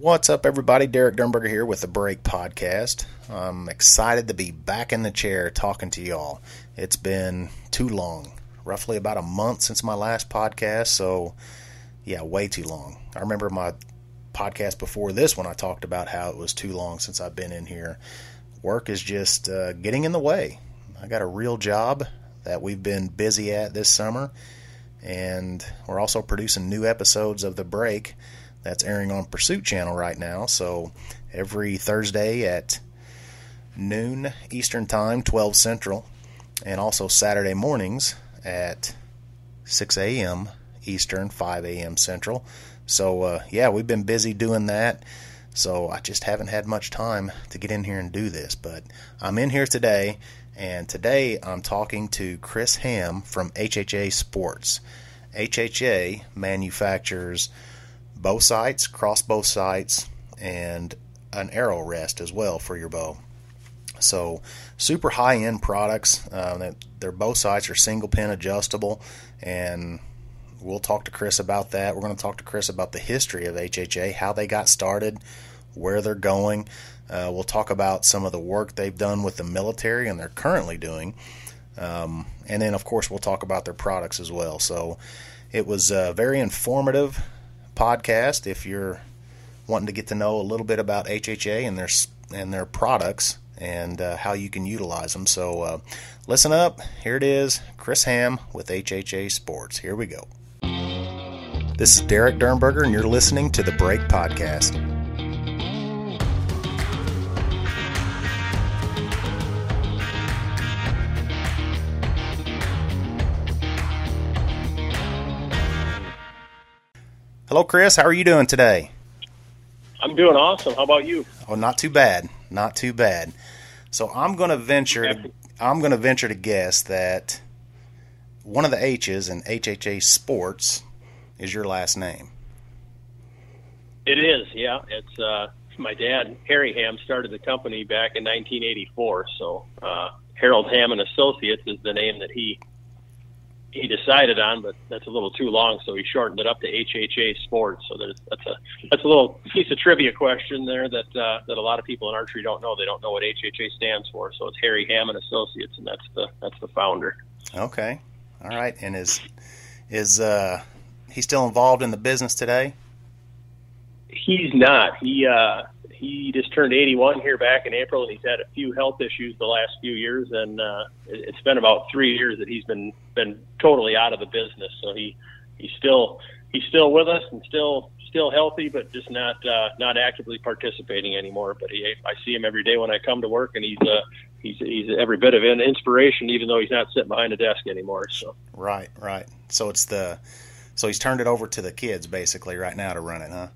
What's up, everybody? Derek Durnberger here with the Break Podcast. I'm excited to be back in the chair talking to y'all. It's been too long, roughly about a month since my last podcast, so yeah, way too long. I remember my podcast before this when I talked about how it was too long since I've been in here. Work is just uh, getting in the way. I got a real job that we've been busy at this summer, and we're also producing new episodes of The Break that's airing on Pursuit Channel right now. So every Thursday at noon Eastern Time, 12 Central, and also Saturday mornings at 6 a.m. Eastern, 5 a.m. Central. So, uh, yeah, we've been busy doing that. So, I just haven't had much time to get in here and do this. But I'm in here today, and today I'm talking to Chris Hamm from HHA Sports. HHA manufactures bow sights, crossbow sights, and an arrow rest as well for your bow. So, super high end products. Uh, their bow sights are single pin adjustable, and we'll talk to Chris about that. We're going to talk to Chris about the history of HHA, how they got started, where they're going. Uh, we'll talk about some of the work they've done with the military and they're currently doing. Um, and then, of course, we'll talk about their products as well. So, it was uh, very informative podcast if you're wanting to get to know a little bit about HHA and their and their products and uh, how you can utilize them. So uh, listen up. Here it is, Chris Hamm with HHA Sports. Here we go. This is Derek Durnberger, and you're listening to the Break Podcast. Hello, Chris. How are you doing today? I'm doing awesome. How about you? Oh, not too bad. Not too bad. So I'm going to venture. To, I'm going to venture to guess that one of the H's in HHA Sports is your last name. It is. Yeah, it's uh, my dad, Harry Hamm, started the company back in 1984. So uh, Harold Hamm and Associates is the name that he he decided on, but that's a little too long, so he shortened it up to HHA Sports. So that's a that's a little piece of trivia question there that uh, that a lot of people in archery don't know. They don't know what HHA stands for. So it's Harry Hamm and Associates, and that's the that's the founder. Okay, all right. And is is uh, he still involved in the business today? He's not. He uh, he just turned 81 here back in April, and he's had a few health issues the last few years, and uh, it's been about three years that he's been been totally out of the business. So he he's still he's still with us and still still healthy, but just not uh, not actively participating anymore. But he, I see him every day when I come to work, and he's uh, he's he's every bit of an inspiration, even though he's not sitting behind a desk anymore. So right, right. So it's the so he's turned it over to the kids basically right now to run it, huh?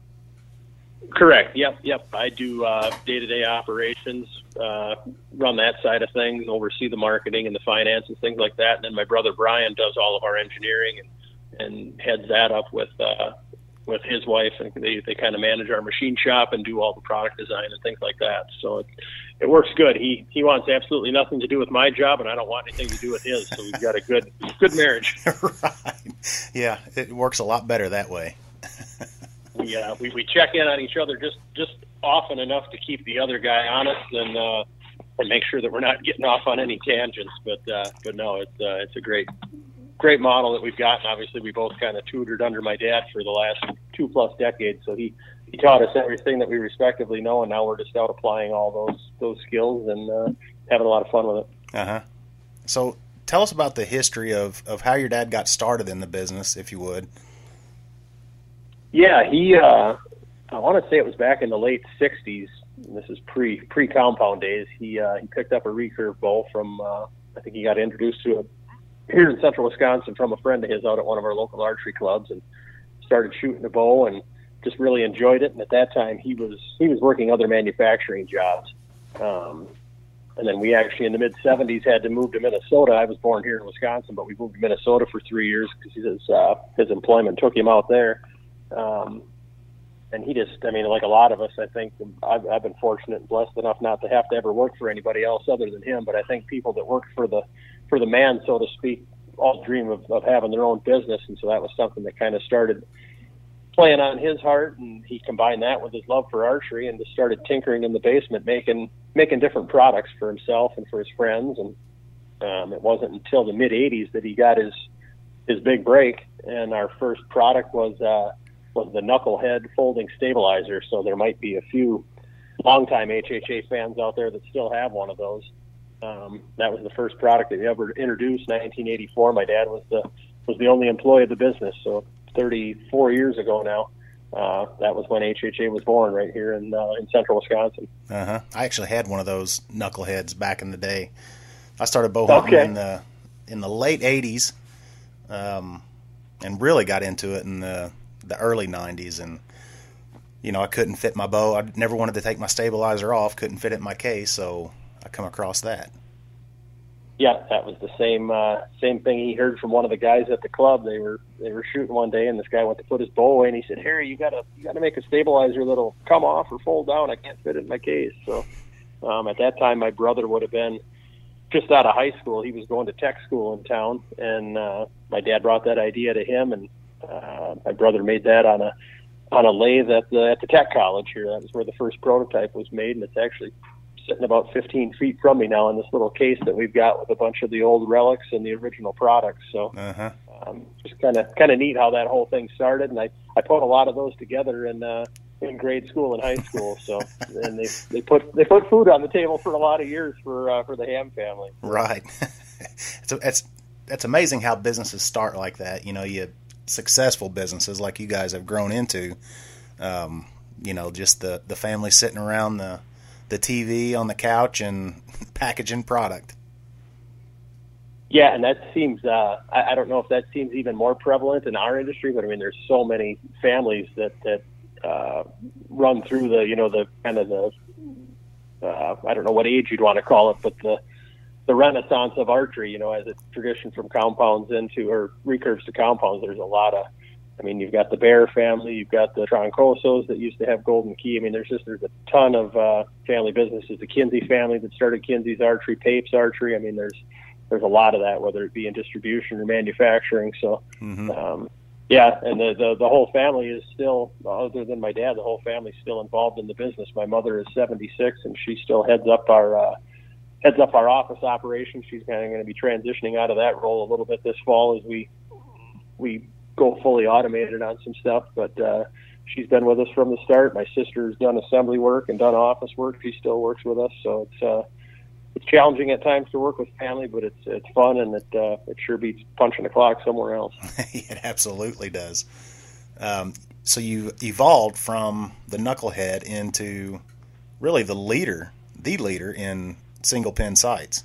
Correct. Yep. Yep. I do day to day operations, uh, run that side of things, oversee the marketing and the finance and things like that. And then my brother Brian does all of our engineering and, and heads that up with uh, with his wife, and they they kind of manage our machine shop and do all the product design and things like that. So it, it works good. He he wants absolutely nothing to do with my job, and I don't want anything to do with his. So we've got a good good marriage. right. Yeah, it works a lot better that way. We, uh, we we check in on each other just just often enough to keep the other guy honest and uh, and make sure that we're not getting off on any tangents. But uh, but no, it's uh, it's a great great model that we've got, and obviously we both kind of tutored under my dad for the last two plus decades. So he he taught us everything that we respectively know, and now we're just out applying all those those skills and uh, having a lot of fun with it. Uh huh. So tell us about the history of of how your dad got started in the business, if you would. Yeah, he. Uh, I want to say it was back in the late '60s. this is pre pre compound days. He uh, he picked up a recurve bow from. Uh, I think he got introduced to it here in central Wisconsin from a friend of his out at one of our local archery clubs, and started shooting a bow and just really enjoyed it. And at that time, he was he was working other manufacturing jobs. Um, and then we actually in the mid 70s had to move to Minnesota. I was born here in Wisconsin, but we moved to Minnesota for three years because his uh, his employment took him out there. Um, and he just, I mean, like a lot of us, I think I've, I've been fortunate and blessed enough not to have to ever work for anybody else other than him. But I think people that work for the, for the man, so to speak, all dream of, of having their own business. And so that was something that kind of started playing on his heart, and he combined that with his love for archery, and just started tinkering in the basement, making making different products for himself and for his friends. And um, it wasn't until the mid '80s that he got his his big break, and our first product was uh, was the knucklehead folding stabilizer. So there might be a few longtime HHA fans out there that still have one of those. Um, that was the first product that we ever introduced, 1984. My dad was the was the only employee of the business, so 34 years ago now. Uh, that was when HHA was born, right here in uh, in central Wisconsin. Uh huh. I actually had one of those knuckleheads back in the day. I started bow hunting Okay. in the in the late '80s, um, and really got into it in the the early '90s. And you know, I couldn't fit my bow. I never wanted to take my stabilizer off. Couldn't fit it in my case, so I come across that. Yeah, that was the same uh, same thing he heard from one of the guys at the club. They were they were shooting one day, and this guy went to put his bow away, and he said, "Harry, you gotta you gotta make a stabilizer that'll come off or fold down. I can't fit it in my case." So um, at that time, my brother would have been just out of high school. He was going to tech school in town, and uh, my dad brought that idea to him, and uh, my brother made that on a on a lathe at the at the tech college here. That was where the first prototype was made, and it's actually sitting about 15 feet from me now in this little case that we've got with a bunch of the old relics and the original products. So Uh huh. um, just kind of kind of neat how that whole thing started, and I I put a lot of those together in uh, in grade school and high school. So and they they put they put food on the table for a lot of years for uh, for the Hamm family. Right. it's, it's it's amazing how businesses start like that. You know, you successful businesses like you guys have grown into. Um, you know, just the the family sitting around the the TV on the couch and packaging product. Yeah, and that seems uh, I, I don't know if that seems even more prevalent in our industry, but I mean, there's so many families that that uh, run through the you know the kind of the uh, I don't know what age you'd want to call it, but the the renaissance of archery, you know, as a tradition from compounds into or recurves to compounds. There's a lot of I mean, you've got the Bear family, you've got the Troncosos that used to have Golden Key. I mean, there's just there's a ton of uh, family businesses. The Kinsey family that started Kinsey's Archery, Papes Archery. I mean, there's there's a lot of that, whether it be in distribution or manufacturing. So, hmm um, yeah, and the, the the whole family is still, other than my dad, the whole family's still involved in the business. My mother is 76, and she still heads up our uh, heads up our office operations. She's kind of going to be transitioning out of that role a little bit this fall as we we go fully automated on some stuff. But uh, she's been with us from the start. My sister's done assembly work and done office work. She still works with us, so it's uh, it's challenging at times to work with family, but it's it's fun and it uh, it sure beats punching the clock somewhere else. it absolutely does. Um, so you evolved from the knucklehead into really the leader, the leader in single pin sights.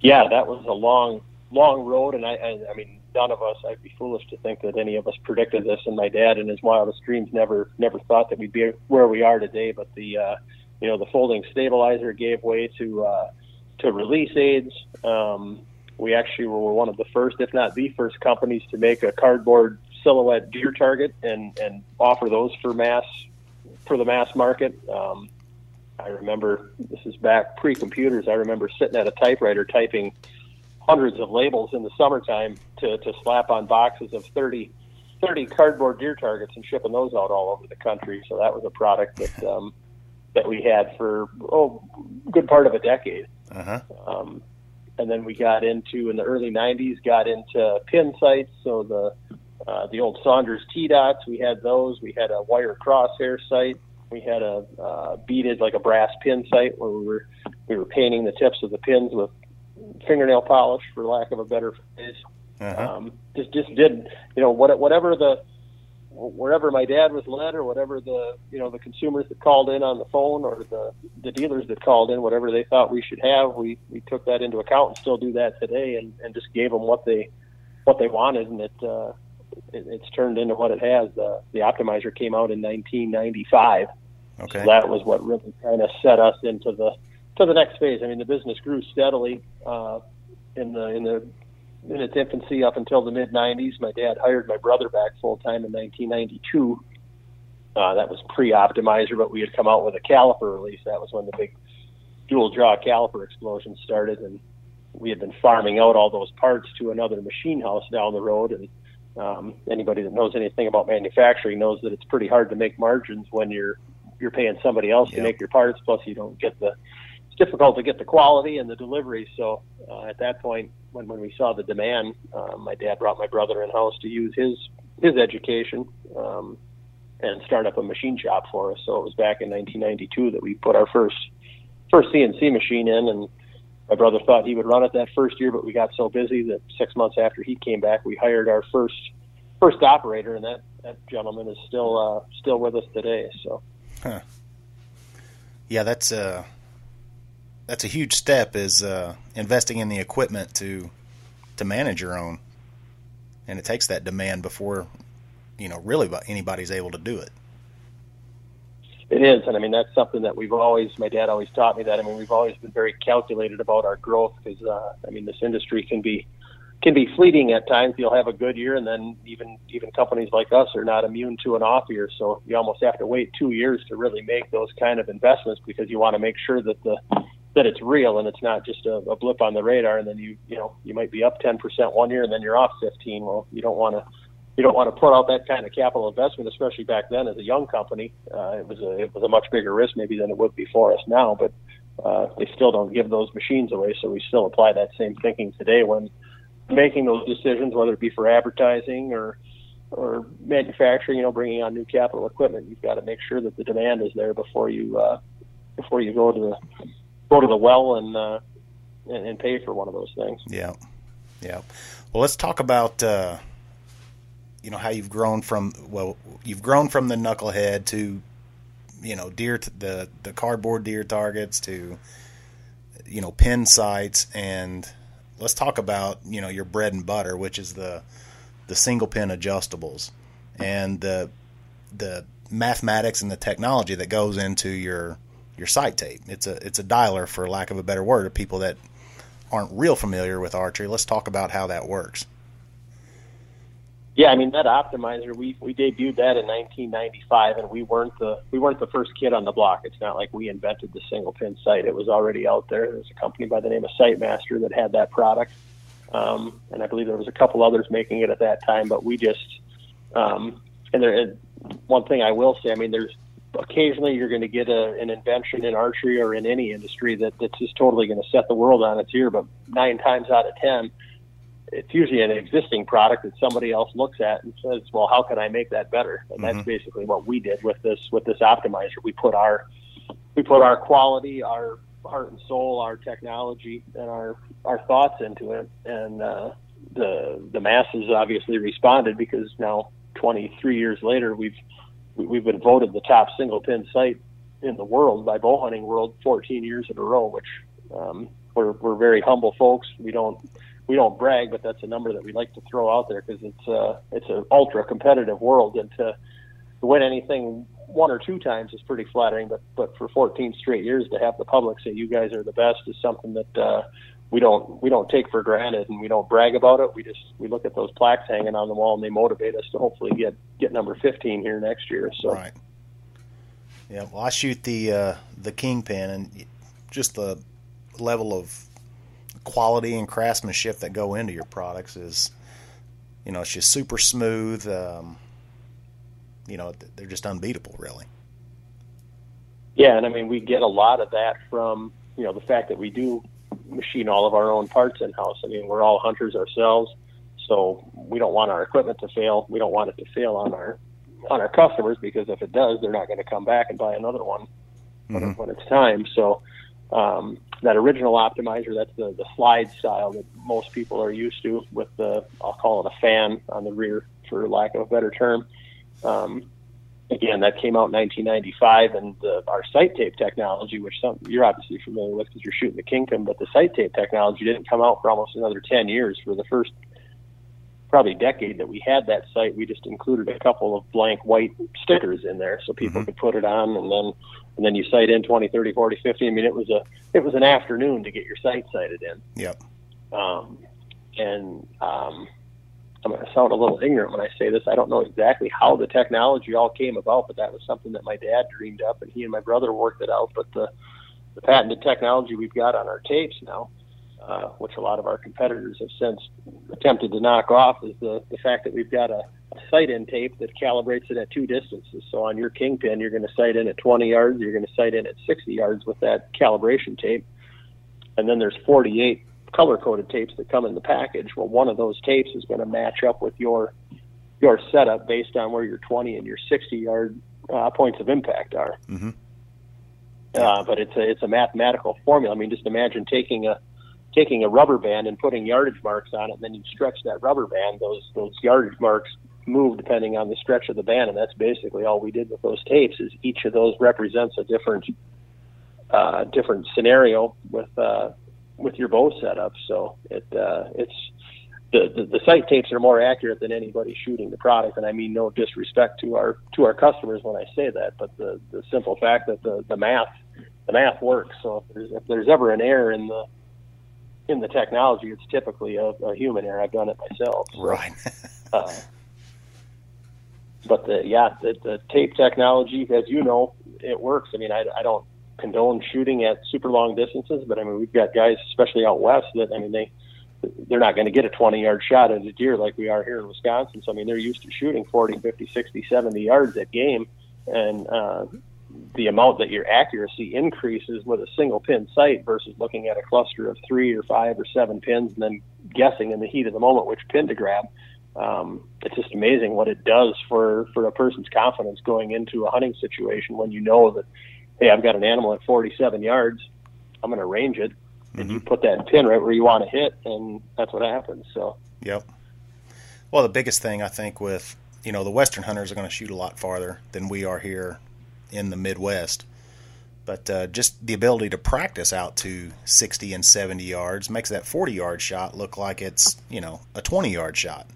yeah, that was a long, long road, and I, I, I mean, none of us. I'd be foolish to think that any of us predicted this, and my dad, in his wildest dreams, never, never thought that we'd be where we are today. But the, uh, you know, the folding stabilizer gave way to uh, to release aids. Um, we actually were one of the first, if not the first, companies to make a cardboard silhouette deer target and and offer those for mass for the mass market. Um, I remember this is back pre-computers. I remember sitting at a typewriter typing hundreds of labels in the summertime to, to slap on boxes of 30, 30 cardboard deer targets and shipping those out all over the country. So that was a product that um, that we had for oh, good part of a decade. Uh huh. Um, and then we got into in the early '90s, got into pin sights. So the uh, the old Saunders T dots, we had those. We had a wire crosshair sight. We had a uh, beaded like a brass pin sight where we were we were painting the tips of the pins with fingernail polish, for lack of a better phrase. Uh-huh. Um, just just did you know what whatever the wherever my dad was led or whatever the you know the consumers that called in on the phone or the the dealers that called in whatever they thought we should have we we took that into account and still do that today and and just gave them what they what they wanted and it uh it, it's turned into what it has the the optimizer came out in 1995 Okay. that was what really kind of set us into the to the next phase. I mean, the business grew steadily uh, in the in the in its infancy up until the mid '90s. My dad hired my brother back full time in 1992. Uh, that was pre-optimizer, but we had come out with a caliper release. That was when the big dual draw caliper explosion started, and we had been farming out all those parts to another machine house down the road, and Um, anybody that knows anything about manufacturing knows that it's pretty hard to make margins when you're you're paying somebody else Yep. to make your parts. Plus, you don't get the it's difficult to get the quality and the delivery. So uh, at that point, when when we saw the demand, uh, my dad brought my brother in house to use his his education um, and start up a machine shop for us. So it was back in 1992 that we put our first first CNC machine in, and my brother thought he would run it that first year, but we got so busy that six months after he came back, we hired our first first operator, and that that gentleman is still uh, still with us today. So Yeah, that's a that's a huge step is uh, investing in the equipment to to manage your own, and it takes that demand before you know really anybody's able to do it. It is, and I mean that's something that we've always. My dad always taught me that. I mean, we've always been very calculated about our growth because uh, I mean this industry can be can be fleeting at times. You'll have a good year, and then even even companies like us are not immune to an off year. So you almost have to wait two years to really make those kind of investments because you want to make sure that the that it's real and it's not just a, a blip on the radar. And then you you know you might be up ten percent one year and then you're off fifteen. Well, you don't want to you don't want to put out that kind of capital investment, especially back then as a young company. Uh, it was a it was a much bigger risk maybe than it would be for us now, but uh, they still don't give those machines away. So we still apply that same thinking today when making those decisions, whether it be for advertising or or manufacturing. You know, bringing on new capital equipment, you've got to make sure that the demand is there before you uh, before you go to the go to the well and uh, and, and pay for one of those things. Yeah, yeah. Well, let's talk about uh, you know how you've grown from well, you've grown from the knucklehead to you know deer t- the the cardboard deer targets to you know pin sights and let's talk about you know your bread and butter, which is the the single pin adjustables and the the mathematics and the technology that goes into your your sight tape. It's a it's a dialer for lack of a better word of people that aren't real familiar with archery. Let's talk about how that works. Yeah, I mean that optimizer we we debuted that in 1995, and we weren't the we weren't the first kid on the block. It's not like we invented the single pin sight; it was already out there. There's a company by the name of Sightmaster that had that product, um, and I believe there was a couple others making it at that time. But we just um, and there and one thing I will say, I mean, there's occasionally you're going to get a, an invention in archery or in any industry that that's just totally going to set the world on its ear. But nine times out of ten, it's usually an existing product that somebody else looks at and says, "Well, how can I make that better?" And that's Mhm. basically what we did with this with this optimizer. We put our we put our quality, our heart and soul, our technology, and our our thoughts into it, and uh, the the masses obviously responded because now 23 years later, we've we- we've been voted the top single pin sight in the world by Bow Hunting World 14 years in a row, which um, we're we're very humble folks. We don't we don't brag, but that's a number that we like to throw out there because it's uh it's an ultra competitive world, and to, to win anything one or two times is pretty flattering. But but for 14 straight years to have the public say you guys are the best is something that uh, we don't we don't take for granted, and we don't brag about it. We just we look at those plaques hanging on the wall, and they motivate us to hopefully get get number 15 here next year. So. Right. Yeah. Well, I shoot the uh, the kingpin, and just the level of quality and craftsmanship that go into your products is, you know, it's just super smooth. Um, you know, they're just unbeatable, really. Yeah, and I mean we get a lot of that from you know the fact that we do machine all of our own parts in house. I mean we're all hunters ourselves, so we don't want our equipment to fail. We don't want it to fail on our on our customers because if it does, they're not going to come back and buy another one when, Mhm. when it's time. So um, that original optimizer, that's the the slide style that most people are used to with the I'll call it a fan on the rear for lack of a better term. Um, again, that came out in 1995, and the, our sight tape technology, which some, you're obviously familiar with because you're shooting the Kingpin, but the sight tape technology didn't come out for almost another 10 years. For the first probably decade that we had that sight, we just included a couple of blank white stickers in there so people Mhm. could put it on, and then and then you sight in 20, 30, 40, 50. I mean, it was a it was an afternoon to get your sight sighted in. Yep. Um, and um, I'm going to sound a little ignorant when I say this. I don't know exactly how the technology all came about, but that was something that my dad dreamed up, and he and my brother worked it out. But the, the patented technology we've got on our tapes now uh, which a lot of our competitors have since attempted to knock off, is the, the fact that we've got a, a sight in tape that calibrates it at two distances. So on your kingpin, you're going to sight in at 20 yards, you're going to sight in at 60 yards with that calibration tape. And then there's 48 color coded tapes that come in the package. Well, one of those tapes is going to match up with your your setup based on where your 20 and your 60 yard uh, points of impact are. Mm-hmm. Uh, but it's a it's a mathematical formula. I mean, just imagine taking a taking a rubber band and putting yardage marks on it, and then you stretch that rubber band. Those those yardage marks move depending on the stretch of the band, and that's basically all we did with those tapes. Is each of those represents a different uh, different scenario with uh, with your bow setup. So it uh, it's the, the the sight tapes are more accurate than anybody shooting the product, and I mean no disrespect to our to our customers when I say that, but the the simple fact that the the math the math works. So if there's, if there's ever an error in the in the technology, it's typically a, a human error. I've done it myself. So, Right. uh, but the yeah, the, the tape technology, as you know, it works. I mean, I, I don't condone shooting at super long distances, but I mean, we've got guys, especially out west, that I mean, they they're not going to get a 20 yard shot at a deer like we are here in Wisconsin. So I mean, they're used to shooting 40, 50, 60, 70 yards at game, and uh, the amount that your accuracy increases with a single pin sight versus looking at a cluster of three or five or seven pins and then guessing in the heat of the moment which pin to grab. Um, it's just amazing what it does for for a person's confidence going into a hunting situation when you know that hey, I've got an animal at 47 yards, I'm going to range it, and Mm-hmm. you put that pin right where you want to hit, and that's what happens. So Yep. Well, the biggest thing I think with you know the Western hunters are going to shoot a lot farther than we are here in the Midwest, but uh, just the ability to practice out to 60 and 70 yards makes that 40 yard shot look like it's you know a 20 yard shot.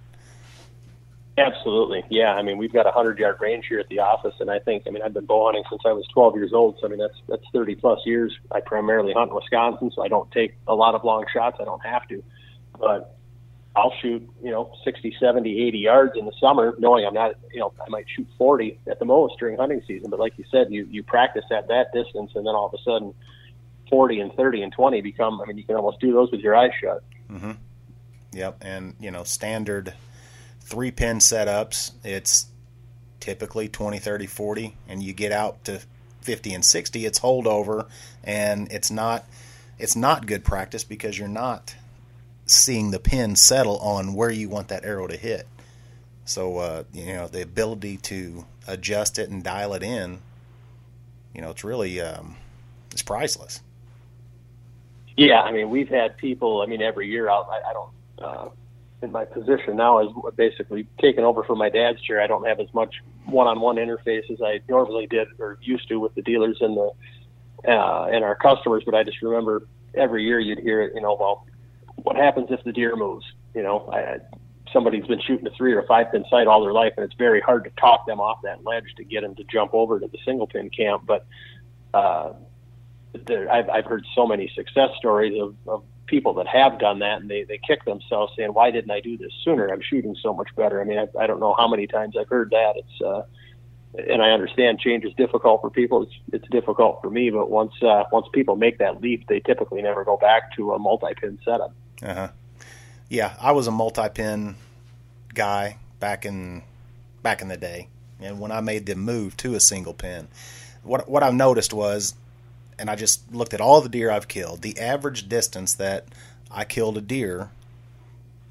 Absolutely, yeah. I mean, we've got a hundred yard range here at the office, and I think, I mean, I've been bow hunting since I was 12 years old. So I mean, that's that's 30 plus years. I primarily hunt in Wisconsin, so I don't take a lot of long shots. I don't have to, but I'll shoot, you know, 60, 70, 80 yards in the summer, knowing I'm not, you know, I might shoot 40 at the most during hunting season. But like you said, you you practice at that distance, and then all of a sudden, 40 and 30 and 20 become. I mean, you can almost do those with your eyes shut. Mm-hmm. Yep, and you know standard three pin setups, it's typically 20, 30, 40, and you get out to 50 and 60, it's holdover, and it's not it's not good practice because you're not seeing the pin settle on where you want that arrow to hit. So uh, you know the ability to adjust it and dial it in, you know, it's really um, it's priceless. Yeah, I mean, we've had people. I mean, every year I'll, I, I don't. Uh, in my position now is basically taken over for my dad's chair. I don't have as much one-on-one interface as I normally did or used to with the dealers and the uh, and our customers. But I just remember every year you'd hear it. You know, well, what happens if the deer moves? You know, I, somebody's been shooting a three or five pin sight all their life, and it's very hard to talk them off that ledge to get them to jump over to the single pin camp. But uh, there, I've, I've heard so many success stories of, of people that have done that and they, they kick themselves saying, why didn't I do this sooner? I'm shooting so much better. I mean, I, I don't know how many times I've heard that. It's, uh, and I understand change is difficult for people. It's, it's difficult for me, but once, uh, once people make that leap, they typically never go back to a multi-pin setup. Uh huh. Yeah, I was a multi-pin guy back in back in the day, and when I made the move to a single pin, what what I've noticed was, and I just looked at all the deer I've killed. The average distance that I killed a deer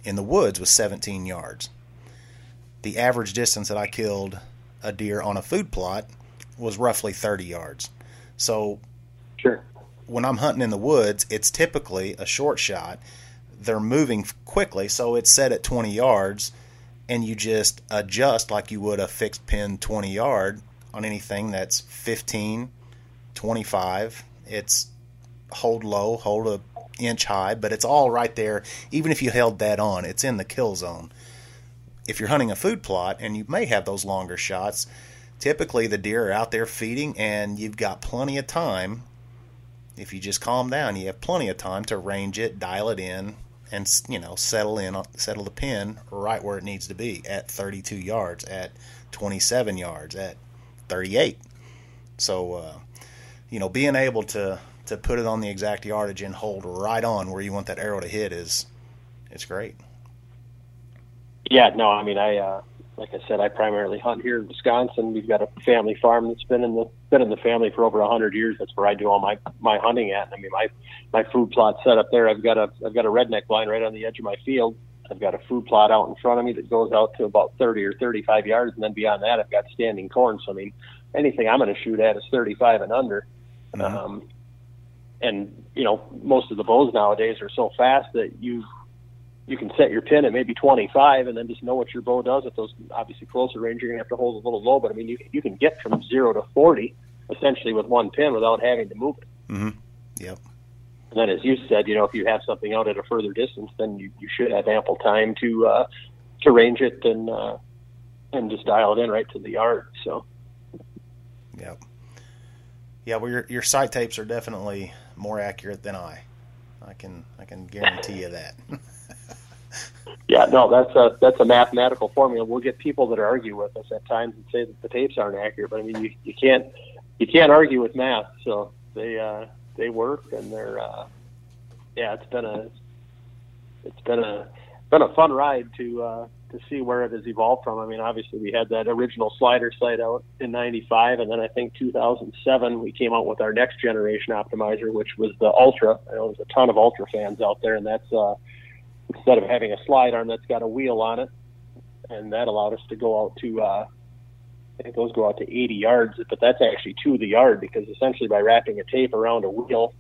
in the woods was 17 yards. The average distance that I killed a deer on a food plot was roughly 30 yards. So Sure. when I'm hunting in the woods, it's typically a short shot. They're moving quickly, so it's set at 20 yards, and you just adjust like you would a fixed pin 20 yard on anything that's 15, 25. It's hold low, hold a inch high, but it's all right there. Even if you held that on, it's in the kill zone. If you're hunting a food plot and you may have those longer shots, typically the deer are out there feeding and you've got plenty of time if you just calm down, you have plenty of time to range it, dial it in, and you know settle in, settle the pin right where it needs to be at 32 yards, at 27 yards, at 38. So, uh, you know, being able to to put it on the exact yardage and hold right on where you want that arrow to hit is it's great. Yeah, no, I mean, I uh, like I said, I primarily hunt here in Wisconsin. We've got a family farm that's been in the been in the family for over a hundred years. That's where I do all my my hunting at. I mean, my my food plot set up there. I've got a I've got a redneck line right on the edge of my field. I've got a food plot out in front of me that goes out to about 30 or 35 yards, and then beyond that, I've got standing corn. So I mean, anything I'm going to shoot at is 35 and under. Mm-hmm. Um, and you know, most of the bows nowadays are so fast that you you can set your pin at maybe 25 and then just know what your bow does. At those obviously closer range, you're gonna have to hold a little low, but I mean, you you can get from zero to 40 essentially with one pin without having to move it. Mm-hmm. Yep. And then, as you said, you know, if you have something out at a further distance, then you, you should have ample time to uh, to range it and uh, and just dial it in right to the yard. So. Yep. Yeah, well, your your sight tapes are definitely more accurate than I. I can I can guarantee you that. yeah, no, that's a that's a mathematical formula. We'll get people that argue with us at times and say that the tapes aren't accurate, but I mean, you you can't you can't argue with math. So they uh, they work and they're uh, yeah, it's been a it's been a been a fun ride to uh, to see where it has evolved from. I mean, obviously we had that original slider sight out in '95, and then I think 2007 we came out with our next generation optimizer, which was the Ultra. I know there's a ton of Ultra fans out there, and that's uh, instead of having a slide arm that's got a wheel on it, and that allowed us to go out to uh, I think those go out to 80 yards, but that's actually to the yard because essentially by wrapping a tape around a wheel,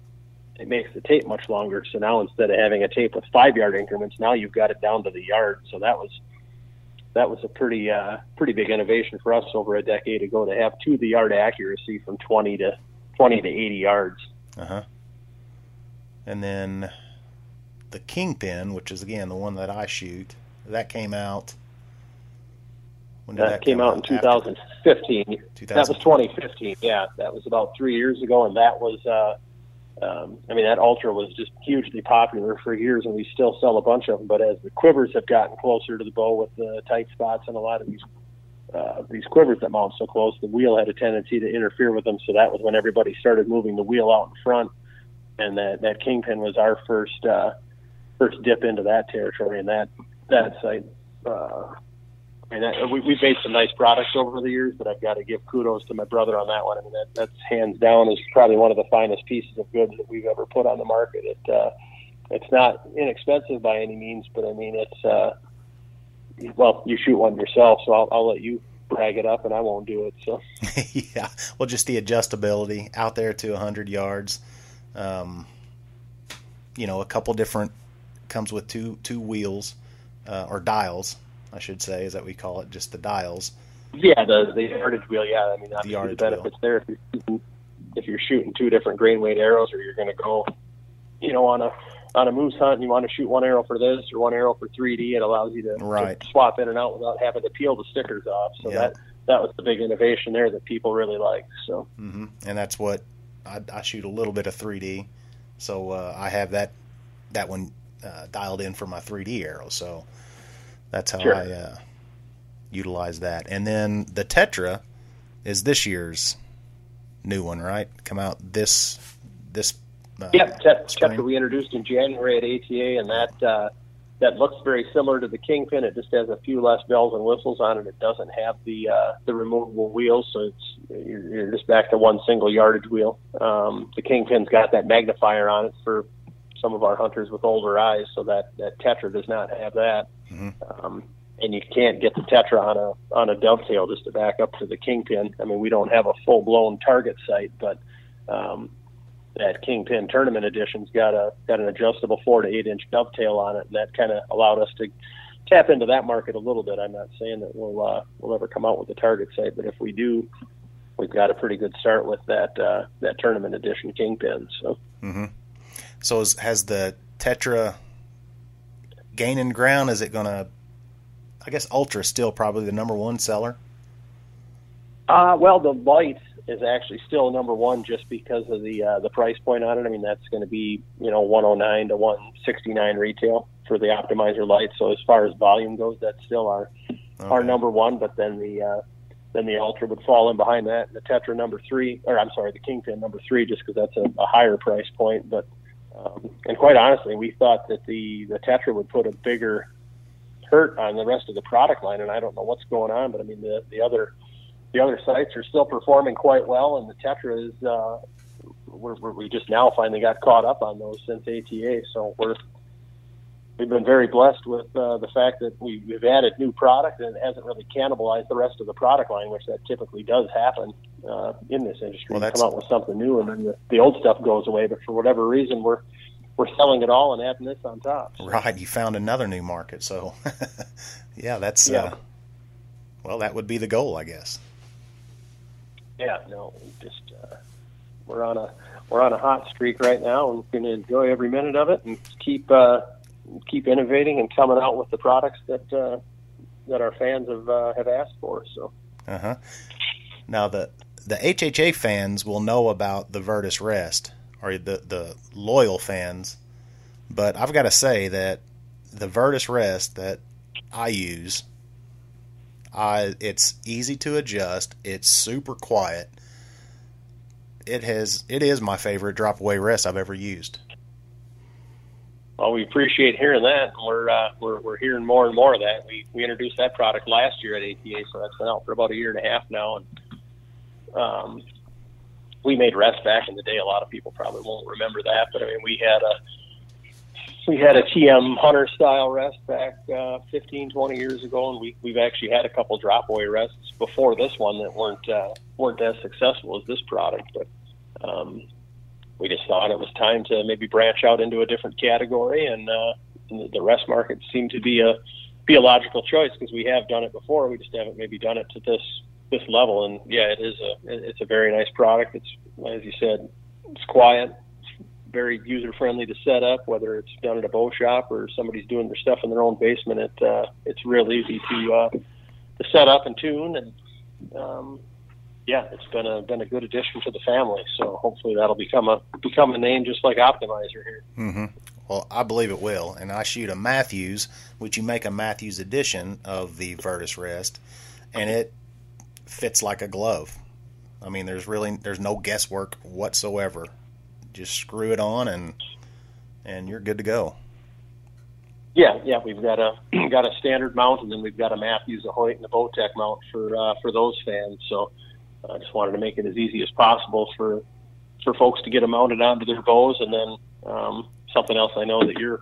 it makes the tape much longer. So now instead of having a tape with five yard increments, now you've got it down to the yard. So that was that was a pretty uh, pretty big innovation for us over a decade ago to have to the yard accuracy from 20 to 20 to 80 yards. Uh huh. And then the Kingpin, which is again the one that I shoot, that came out. When did that, that came out, out in 2015. That was 2015. Yeah, that was about three years ago, and that was. Uh, um, I mean, that Ultra was just hugely popular for years, and we still sell a bunch of them. But as the quivers have gotten closer to the bow with the tight spots and a lot of these uh, these quivers that mount so close, the wheel had a tendency to interfere with them. So that was when everybody started moving the wheel out in front, and that that kingpin was our first uh, first dip into that territory, and that that sight. Uh, I mean, that, we, we've made some nice products over the years, but I've got to give kudos to my brother on that one. I mean, that, that's hands down is probably one of the finest pieces of goods that we've ever put on the market. It, uh, it's not inexpensive by any means, but I mean, it's, uh, well, you shoot one yourself, so I'll, I'll let you brag it up and I won't do it. So, yeah, well, just the adjustability out there to 100 yards. Um, you know, a couple different comes with two two wheels uh, or dials I should say, is that we call it just the dials. Yeah, the the yardage wheel. Yeah, I mean, the, the benefits wheel. there if you're shooting, if you're shooting two different grain weight arrows, or you're going to go, you know, on a on a moose hunt and you want to shoot one arrow for this or one arrow for 3D, it allows you to, right. to swap in and out without having to peel the stickers off. So that that was the big innovation there that people really liked. So, mm-hmm. and that's what I, I, shoot a little bit of 3D, so uh, I have that that one uh, dialed in for my 3D arrow. So that's how sure. I uh, utilize that. And then the Tetra is this year's new one, right? Come out this this. Uh, yep, Tetra we introduced in January at ATA, and that uh, that looks very similar to the Kingpin. It just has a few less bells and whistles on it. It doesn't have the uh, the removable wheels, so it's you're, you're just back to one single yardage wheel. Um, the Kingpin's got that magnifier on it for some of our hunters with older eyes, so that that Tetra does not have that. Mm-hmm. Um, and you can't get the Tetra on a on a dovetail just to back up to the Kingpin. I mean, we don't have a full blown target sight, but um, that Kingpin Tournament Edition's got a got an adjustable four to eight inch dovetail on it, and that kind of allowed us to tap into that market a little bit. I'm not saying that we'll uh, we'll ever come out with a target sight, but if we do, we've got a pretty good start with that uh, that Tournament Edition Kingpin. So. Mm-hmm. So is, has the Tetra gaining ground? Is it going to? I guess Ultra is still probably the number one seller. Uh, well, the light is actually still number one just because of the uh, the price point on it. I mean, that's going to be you know 109 to 169 retail for the optimizer light. So as far as volume goes, that's still our okay. our number one. But then the uh, then the Ultra would fall in behind that, and the Tetra number three, or I'm sorry, the Kingpin number three, just because that's a, a higher price point. But um, and quite honestly, we thought that the the Tetra would put a bigger hurt on the rest of the product line, and I don't know what's going on, but I mean the the other the other sights are still performing quite well, and the Tetra is uh, we're, we're, we just now finally got caught up on those since ATA, so we're we've been very blessed with uh, the fact that we, we've added new product and it hasn't really cannibalized the rest of the product line, which that typically does happen uh, in this industry. Well, you that's- come out with something new, and then the, the old stuff goes away. But for whatever reason, we're we're selling it all and adding this on top. So, Right, you found another new market. So, yeah, that's Yeah. Uh, well, that would be the goal, I guess. Yeah, no, just uh, we're on a we're on a hot streak right now, and we're going to enjoy every minute of it, and keep uh, keep innovating and coming out with the products that uh, that our fans have uh, have asked for. So. Uh huh. Now the the HHA fans will know about the Virtus Rest, or the the loyal fans. But I've got to say that the Virtus Rest that I use, I it's easy to adjust. It's super quiet. It has it is my favorite drop away rest I've ever used. Well, we appreciate hearing that. We're uh, we're we're hearing more and more of that. We we introduced that product last year at ATA, so that's been out for about a year and a half now. And um, we made rest back in the day. A lot of people probably won't remember that, but I mean, we had a we had a TM Hunter style rest back uh, 15, 20 years ago, and we we've actually had a couple drop away rests before this one that weren't uh, weren't as successful as this product, but. Um, we just thought it was time to maybe branch out into a different category, and, uh, the rest market seemed to be a be a logical choice because we have done it before. We just haven't maybe done it to this this level. And yeah, it is a it's a very nice product. It's as you said, it's quiet, it's very user friendly to set up. Whether it's done at a bow shop or somebody's doing their stuff in their own basement, it uh, it's real easy to uh, to set up and tune and. Um, yeah, it's been a been a good addition to the family. So hopefully that'll become a become a name just like Optimizer here. hmm Well, I believe it will, and I shoot a Mathews, which you make a Mathews edition of the Virtus Rest, and it fits like a glove. I mean, there's really there's no guesswork whatsoever. Just screw it on, and and you're good to go. Yeah, yeah, we've got a got a standard mount, and then we've got a Mathews, a Hoyt, and a Bowtech mount for uh, for those fans. So I just wanted to make it as easy as possible for for folks to get them mounted onto their bows, and then um, something else I know that you're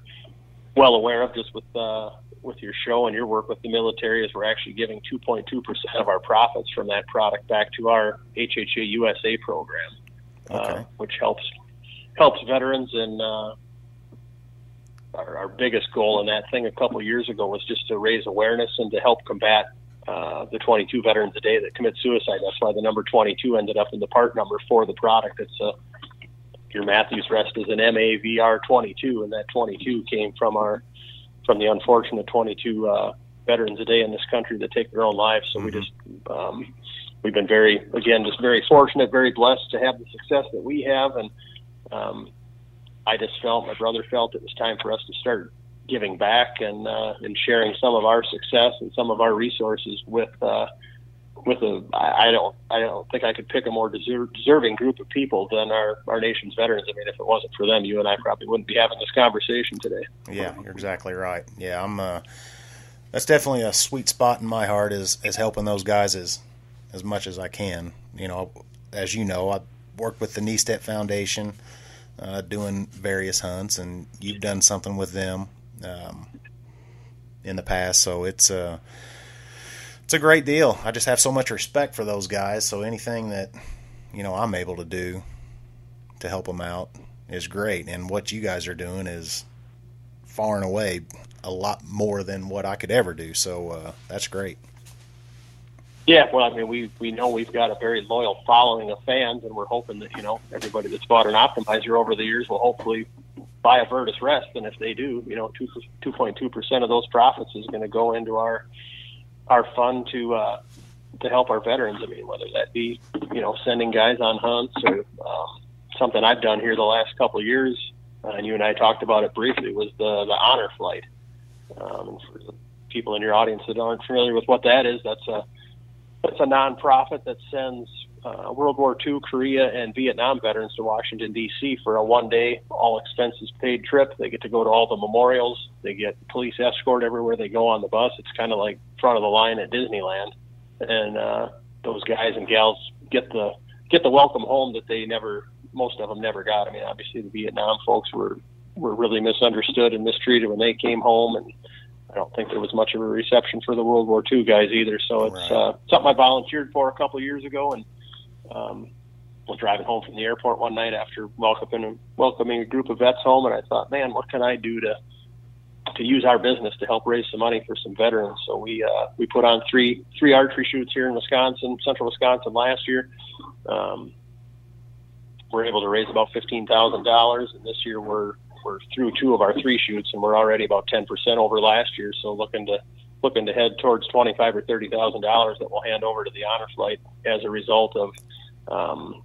well aware of, just with uh, with your show and your work with the military, is we're actually giving 2.2 percent of our profits from that product back to our HHA USA program, uh, which helps helps veterans and. Uh, our, our biggest goal in that thing a couple of years ago was just to raise awareness and to help combat uh, the 22 veterans a day that commit suicide. That's why the number 22 ended up in the part number for the product. It's a your Mathews rest is an MAVR 22, and that 22 came from our from the unfortunate 22 uh, veterans a day in this country that take their own lives. So we Mhm. just um, we've been very again just very fortunate, very blessed to have the success that we have, and um, I just felt my brother felt it was time for us to start giving back and uh, and sharing some of our success and some of our resources with uh, with a I don't I don't think I could pick a more deserve, deserving group of people than our our nation's veterans. I mean, if it wasn't for them, you and I probably wouldn't be having this conversation today. Yeah, you're exactly right. Yeah, I'm. Uh, that's definitely a sweet spot in my heart is is helping those guys as as much as I can. You know, as you know, I work with the Neestet Foundation, uh, doing various hunts, and you've done something with them um, in the past. So it's a it's a great deal. I just have so much respect for those guys. So anything that you know I'm able to do to help them out is great. And what you guys are doing is far and away a lot more than what I could ever do. So uh, that's great. Yeah, well, I mean, we we know we've got a very loyal following of fans, and we're hoping that you know everybody that's bought an optimizer over the years will hopefully buy a Virtus Rest, and if they do, you know, two point two percent of those profits is going to go into our our fund to uh, to help our veterans. I mean, whether that be you know sending guys on hunts or um, something I've done here the last couple of years, uh, and you and I talked about it briefly, was the the honor flight. Um, and for the people in your audience that aren't familiar with what that is, that's a that's a nonprofit that sends uh, World War II, Korea, and Vietnam veterans to Washington D.C. for a one-day, all expenses paid trip. They get to go to all the memorials. They get police escort everywhere they go on the bus. It's kind of like front of the line at Disneyland, and uh, those guys and gals get the get the welcome home that they never, most of them never got. I mean, obviously the Vietnam folks were were really misunderstood and mistreated when they came home, and I don't think there was much of a reception for the World War II guys either. So it's right. uh, something I volunteered for a couple of years ago, and um, was driving home from the airport one night after welcoming welcoming a group of vets home, and I thought, man, what can I do to to use our business to help raise some money for some veterans? So we uh, we put on three three archery shoots here in Wisconsin, central Wisconsin last year. Um, we're able to raise about fifteen thousand dollars, and this year we're we're through two of our three shoots, and we're already about ten percent over last year. So looking to looking to head towards twenty five or thirty thousand dollars that we'll hand over to the honor flight as a result of um,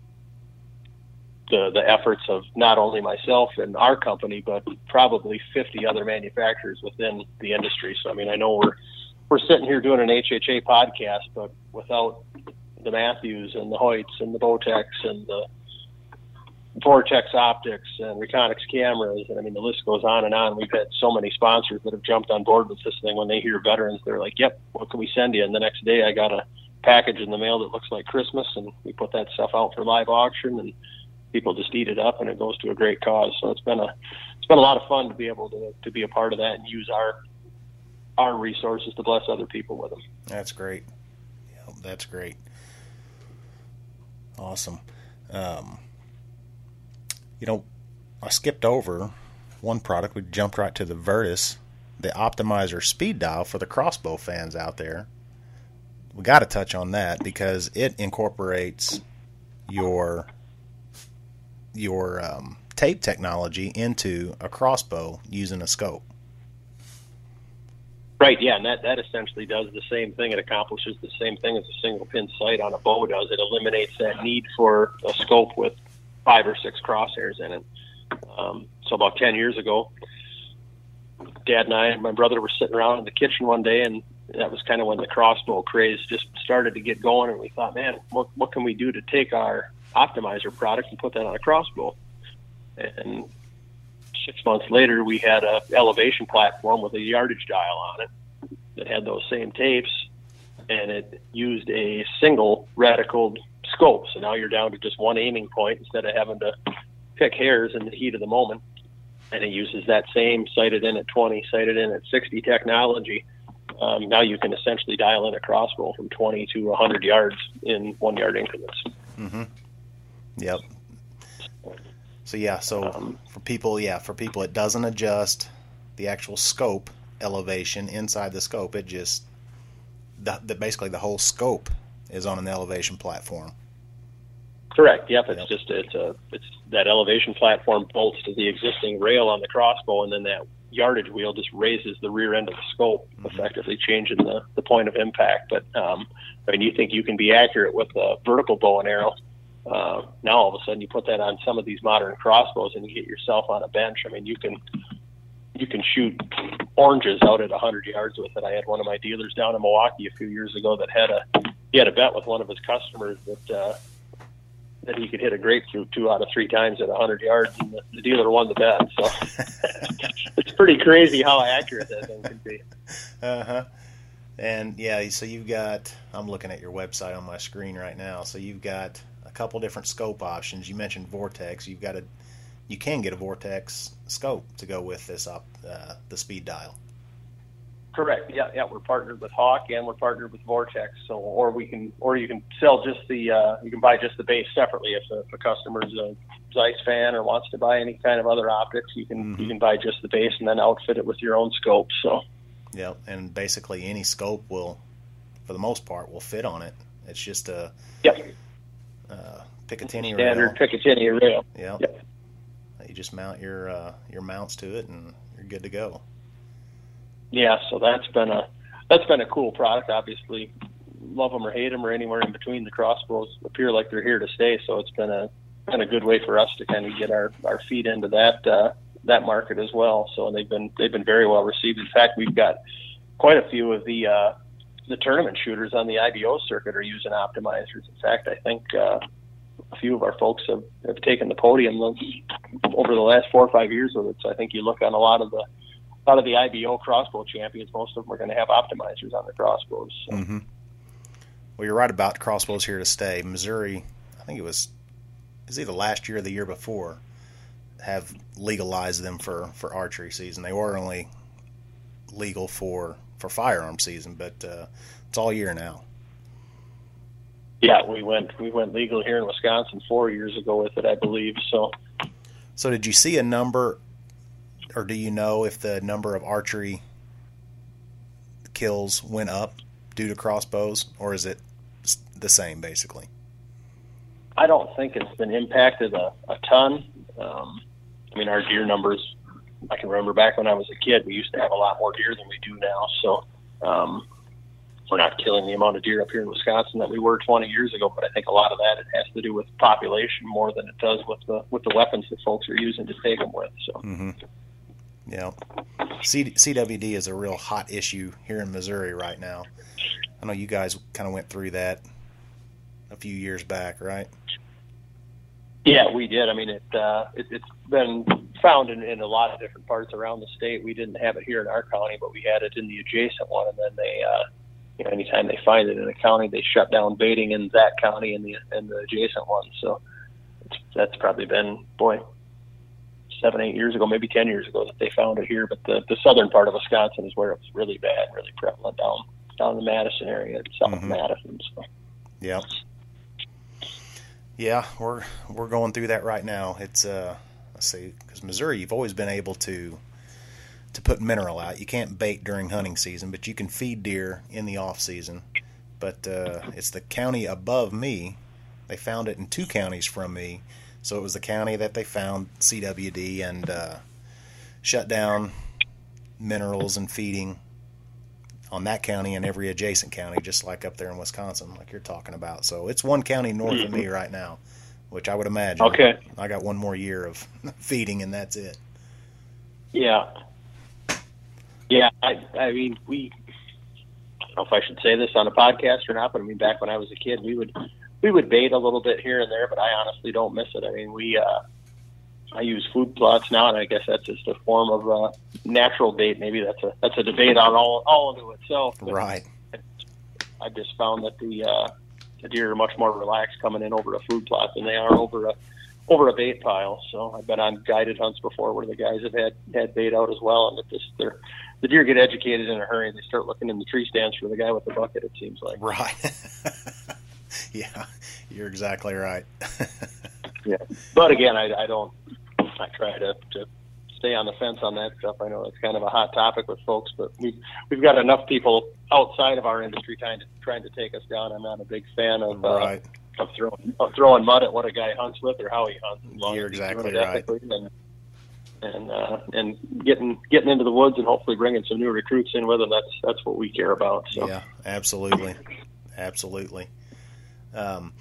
the the efforts of not only myself and our company, but probably 50 other manufacturers within the industry. So I mean, I know we're we're sitting here doing an HHA podcast, but without the Mathews and the Hoyts and the Bowtechs and the Vortex Optics and Reconyx cameras, and I mean the list goes on and on. We've had so many sponsors that have jumped on board with this thing. When they hear veterans, they're like, "Yep, what can we send you?" And the next day, I got a package in the mail that looks like Christmas, and we put that stuff out for live auction, and people just eat it up, and it goes to a great cause. So it's been a it's been a lot of fun to be able to to be a part of that and use our our resources to bless other people with them. That's great. Yeah, that's great. Awesome. Um, you know, I skipped over one product. We jumped right to the Vertus, the optimizer speed dial for the crossbow fans out there we got to touch on that because it incorporates your your um, tape technology into a crossbow using a scope. Right. Yeah, and that that essentially does the same thing. It accomplishes the same thing as a single pin sight on a bow does. It eliminates that need for a scope with five or six crosshairs in it. Um, so about ten years ago, Dad and I and my brother were sitting around in the kitchen one day, and that was kind of when the crossbow craze just started to get going, and we thought, man, what what can we do to take our optimizer product and put that on a crossbow? And six months later, we had a elevation platform with a yardage dial on it that had those same tapes, and it used a single reticled scope. So now you're down to just one aiming point instead of having to pick hairs in the heat of the moment. And it uses that same sighted in at 20, sighted in at 60 technology um, now you can essentially dial in a crossbow from 20 to 100 yards in one yard increments. Mm-hmm. Yep. So yeah, so um, for people, yeah, for people, it doesn't adjust the actual scope elevation inside the scope. It just the, the basically the whole scope is on an elevation platform. Correct. Yep. It's yep. just it's a it's that elevation platform bolts to the existing rail on the crossbow, and then that yardage wheel just raises the rear end of the scope, mm-hmm. effectively changing the, the point of impact. But um, I mean, you think you can be accurate with a vertical bow and arrow. Uh, now all of a sudden you put that on some of these modern crossbows and you get yourself on a bench. I mean, you can you can shoot oranges out at 100 yards with it. I had one of my dealers down in Milwaukee a few years ago that had a he had a bet with one of his customers that uh, that he could hit a grapefruit two out of three times at 100 yards, and the, the dealer won the bet. So it's pretty crazy how accurate that thing can be. Uh huh. And yeah, so you've got. I'm looking at your website on my screen right now. So you've got a couple different scope options. You mentioned Vortex. You've got a. You can get a Vortex scope to go with this up uh, the speed dial. Correct. Yeah, yeah. We're partnered with Hawk and we're partnered with Vortex. So, or we can, or you can sell just the, uh, you can buy just the base separately. If a, if a customer's a Zeiss fan or wants to buy any kind of other optics, you can mm-hmm. you can buy just the base and then outfit it with your own scope. So. Yeah, and basically any scope will, for the most part, will fit on it. It's just a. Yep. Uh, Picatinny Standard rail. Picatinny rail. Yeah. Yep. You just mount your uh, your mounts to it, and you're good to go yeah, so that's been a that's been a cool product. Obviously, love them or hate them or anywhere in between. The crossbows appear like they're here to stay, so it's been a been a good way for us to kind of get our our feet into that uh, that market as well. So they've been they've been very well received. In fact, we've got quite a few of the uh, the tournament shooters on the IBO circuit are using optimizers. In fact, I think uh, a few of our folks have, have taken the podium over the last four or five years with it. So I think you look on a lot of the a lot of the IBO crossbow champions, most of them are going to have optimizers on their crossbows. So. Mm-hmm. Well, you're right about crossbows here to stay. Missouri, I think it was, is either last year or the year before, have legalized them for, for archery season. They were only legal for for firearm season, but uh, it's all year now. Yeah, we went we went legal here in Wisconsin four years ago with it, I believe. So, so did you see a number, or do you know if the number of archery kills went up due to crossbows, or is it the same basically? I don't think it's been impacted a, a ton. Um, I mean, our deer numbers I can remember back when I was a kid, we used to have a lot more deer than we do now. So um, we're not killing the amount of deer up here in Wisconsin that we were 20 years ago. But I think a lot of that it has to do with population more than it does with the with the weapons that folks are using to take them with. So. Mm-hmm. Yeah, C- CWD is a real hot issue here in Missouri right now. I know you guys kind of went through that a few years back, right? Yeah, we did. I mean, it, uh, it it's been found in, in a lot of different parts around the state. We didn't have it here in our county, but we had it in the adjacent one. And then they, uh, you know, anytime they find it in a county, they shut down baiting in that county and the and the adjacent one. So it's, that's probably been boy seven, eight years ago, maybe ten years ago that they found it here. But the the southern part of Wisconsin is where it was really bad, really prevalent down down in the Madison area, south mm-hmm. of Madison. So. Yeah. Yeah, we're we're going through that right now. It's uh, let's see, because Missouri, you've always been able to to put mineral out. You can't bait during hunting season, but you can feed deer in the off season. But uh, it's the county above me. They found it in two counties from me, so it was the county that they found CWD and uh, shut down minerals and feeding on that county and every adjacent county, just like up there in Wisconsin, like you're talking about. So it's one county north mm-hmm. of me mm-hmm. right now, which I would imagine. Okay. I got one more year of feeding, and that's it. Yeah. Yeah, I, I mean, we. I don't know if I should say this on a podcast or not, but I mean, back when I was a kid, we would we would bait a little bit here and there, but I honestly don't miss it. I mean, we uh, I use food plots now, and I guess that's just a form of uh, natural bait. Maybe that's a that's a debate on all all into itself. But right. I just found that the uh, the deer are much more relaxed coming in over a food plot than they are over a over a bait pile. So I've been on guided hunts before where the guys have had had bait out as well, and it just they're the deer get educated in a hurry and they start looking in the tree stands for the guy with the bucket. It seems like right. yeah, you're exactly right. yeah, but again, I, I don't. I try to, to stay on the fence on that stuff. I know it's kind of a hot topic with folks, but we've we've got enough people outside of our industry trying to trying to take us down. I'm not a big fan of uh, right. of throwing of throwing mud at what a guy hunts with or how he hunts. You're exactly right. And, and uh, and getting getting into the woods and hopefully bringing some new recruits in with them. That's that's what we care about. So. Yeah, absolutely, absolutely. Um,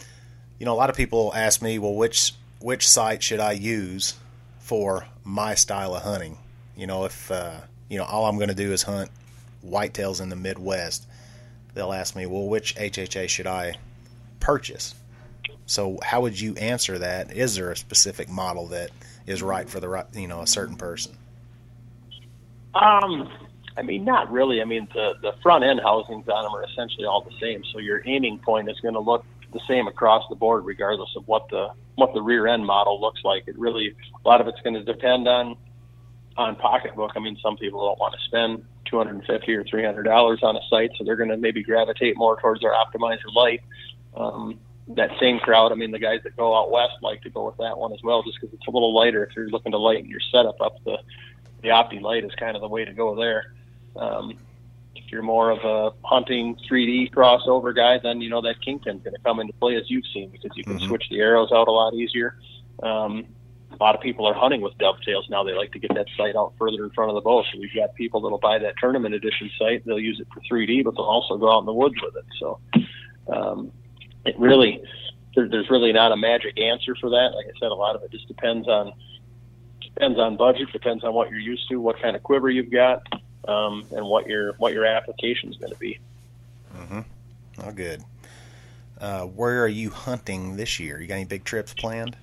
you know, a lot of people ask me, well, which which sight should I use for my style of hunting? You know, if uh, you know all I'm going to do is hunt whitetails in the Midwest, they'll ask me, well, which HHA should I purchase? So, how would you answer that? Is there a specific model that is right for the right, you know, a certain person? Um, I mean, not really. I mean, the the front end housings on them are essentially all the same. So your aiming point is going to look the same across the board, regardless of what the what the rear end model looks like. It really a lot of it's going to depend on on pocketbook. I mean, some people don't want to spend 250 or 300 dollars on a sight, so they're going to maybe gravitate more towards our optimizer light. Um, that same crowd, I mean, the guys that go out west like to go with that one as well, just because it's a little lighter. If you're looking to lighten your setup up, the the Opti Light is kind of the way to go there. Um, if you're more of a hunting 3D crossover guy, then you know that Kingpin's going to come into play as you've seen because you can mm-hmm. switch the arrows out a lot easier. Um, a lot of people are hunting with dovetails now. They like to get that sight out further in front of the bow. So we've got people that'll buy that tournament edition sight. They'll use it for 3D, but they'll also go out in the woods with it. So um, it really there, there's really not a magic answer for that. Like I said, a lot of it just depends on depends on budget, depends on what you're used to, what kind of quiver you've got, um, and what your what your application is going to be. Mm-hmm. Oh, good. Uh, where are you hunting this year? You got any big trips planned?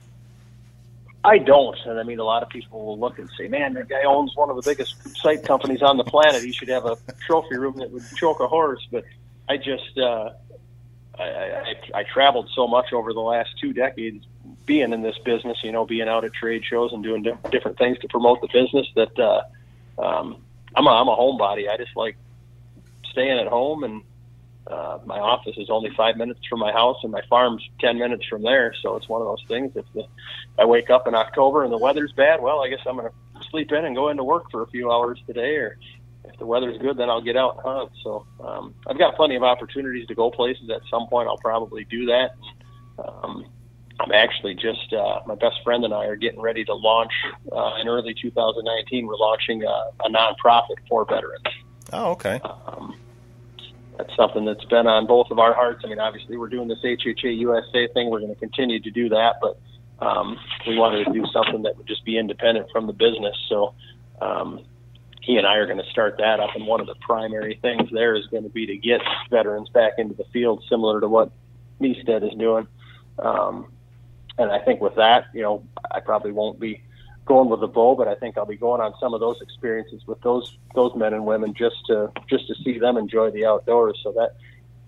I don't, and I mean a lot of people will look and say, "Man, that guy owns one of the biggest sight companies on the planet. He should have a trophy room that would choke a horse." But I just, uh, I, I, I traveled so much over the last two decades, being in this business, you know, being out at trade shows and doing different things to promote the business. That uh, um, I'm a I'm a homebody. I just like staying at home and uh, my office is only five minutes from my house, and my farm's ten minutes from there. So it's one of those things. If the, I wake up in October and the weather's bad, well, I guess I'm to sleep in and go into work for a few hours today. Or if the weather's good, then I'll get out and hunt. So um, I've got plenty of opportunities to go places. At some point, I'll probably do that. Um, I'm actually just uh, my best friend and I are getting ready to launch uh, in early 2019. We're launching a, a nonprofit for veterans. Oh, okay. Um, that's something that's been on both of our hearts. I mean, obviously, we're doing this HHA USA thing. We're going to continue to do that, but um, we wanted to do something that would just be independent from the business. So um, he and I are going to start that up, and one of the primary things there is going to be to get veterans back into the field, similar to what Meestead is doing. Um, and I think with that, you know, I probably won't be going with a bow, but I think I'll be going on some of those experiences with those those men and women just to just to see them enjoy the outdoors. So that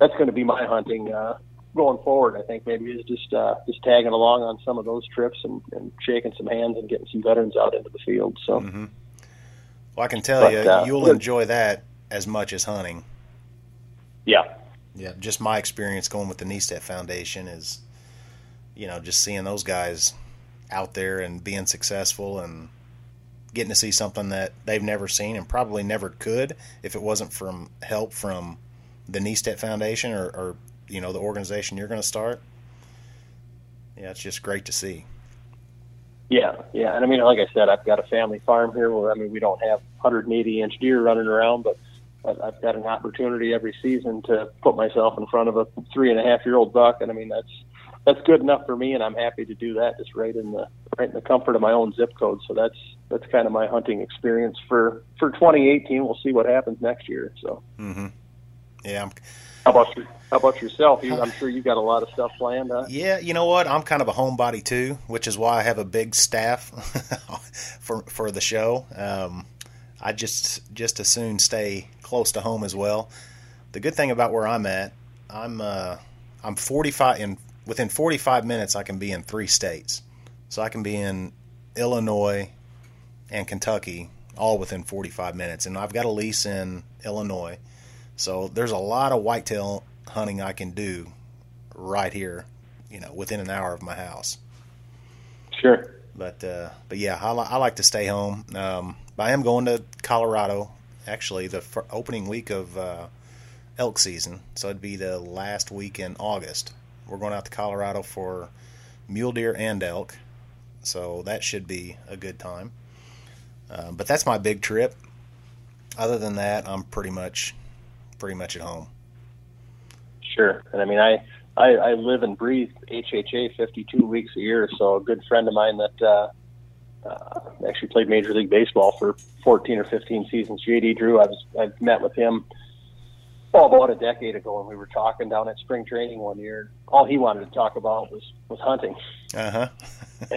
that's going to be my hunting uh, going forward. I think maybe is just uh, just tagging along on some of those trips and, and shaking some hands and getting some veterans out into the field. So, mm-hmm. well, I can tell but, you, uh, you'll enjoy that as much as hunting. Yeah, yeah. Just my experience going with the Neistat Foundation is, you know, just seeing those guys out there and being successful and getting to see something that they've never seen and probably never could if it wasn't from help from the Neistat Foundation or, or you know the organization you're going to start. Yeah, it's just great to see. Yeah, yeah, and I mean, like I said, I've got a family farm here where I mean we don't have 180 inch deer running around, but I've got an opportunity every season to put myself in front of a three and a half year old buck, and I mean that's that's good enough for me, and I'm happy to do that just right in the right in the comfort of my own zip code. So that's that's kind of my hunting experience for for 2018. We'll see what happens next year. So. Mm-hmm. Yeah. How about you? How about yourself? You, I'm sure you've got a lot of stuff planned. Huh? Yeah, you know what? I'm kind of a homebody too, which is why I have a big staff for for the show. Um, I just just as soon stay close to home as well. The good thing about where I'm at, I'm uh, I'm 45 in within 45 minutes, I can be in three states. So I can be in Illinois and Kentucky all within 45 minutes. And I've got a lease in Illinois. So there's a lot of whitetail hunting I can do right here, you know, within an hour of my house. Sure. But uh, but yeah, I, li- I like to stay home. Um, I am going to Colorado, actually, the opening week of uh, elk season. So it'd be the last week in August. We're going out to Colorado for mule deer and elk, so that should be a good time. Uh, but that's my big trip. Other than that, I'm pretty much pretty much at home. Sure, and I mean, I I, I live and breathe HHA 52 weeks a year. So a good friend of mine that uh, uh, actually played Major League Baseball for 14 or 15 seasons, JD Drew. I was I've met with him oh, about a decade ago when we were talking down at spring training one year. All he wanted to talk about was was hunting. Uh-huh.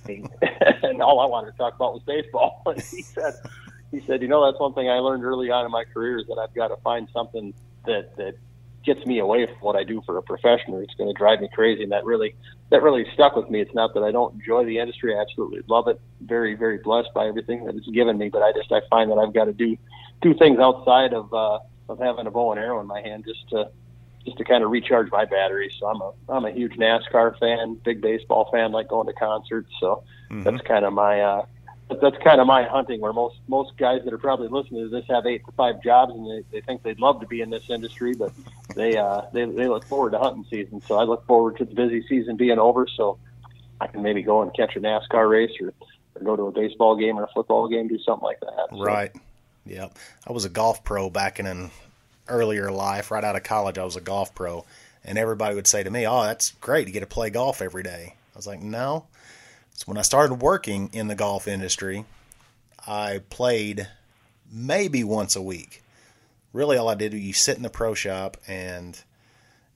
and, and all I wanted to talk about was baseball. And he said, he said, you know, that's one thing I learned early on in my career is that I've got to find something that that gets me away from what I do for a profession, or it's going to drive me crazy. And that really that really stuck with me. It's not that I don't enjoy the industry; I absolutely love it. Very very blessed by everything that it's given me. But I just I find that I've got to do do things outside of uh, of having a bow and arrow in my hand just to just to kind of recharge my batteries. So I'm a I'm a huge NASCAR fan, big baseball fan, like going to concerts. So mm-hmm. that's kind of my uh, that's kind of my hunting. Where most most guys that are probably listening to this have eight to five jobs and they, they think they'd love to be in this industry, but they uh, they they look forward to hunting season. So I look forward to the busy season being over, so I can maybe go and catch a NASCAR race or, or go to a baseball game or a football game, do something like that. So, right. Yep. I was a golf pro back in an earlier life, right out of college. I was a golf pro, and everybody would say to me, "Oh, that's great! You get to play golf every day." I was like, "No." So when I started working in the golf industry, I played maybe once a week. Really, all I did was you sit in the pro shop and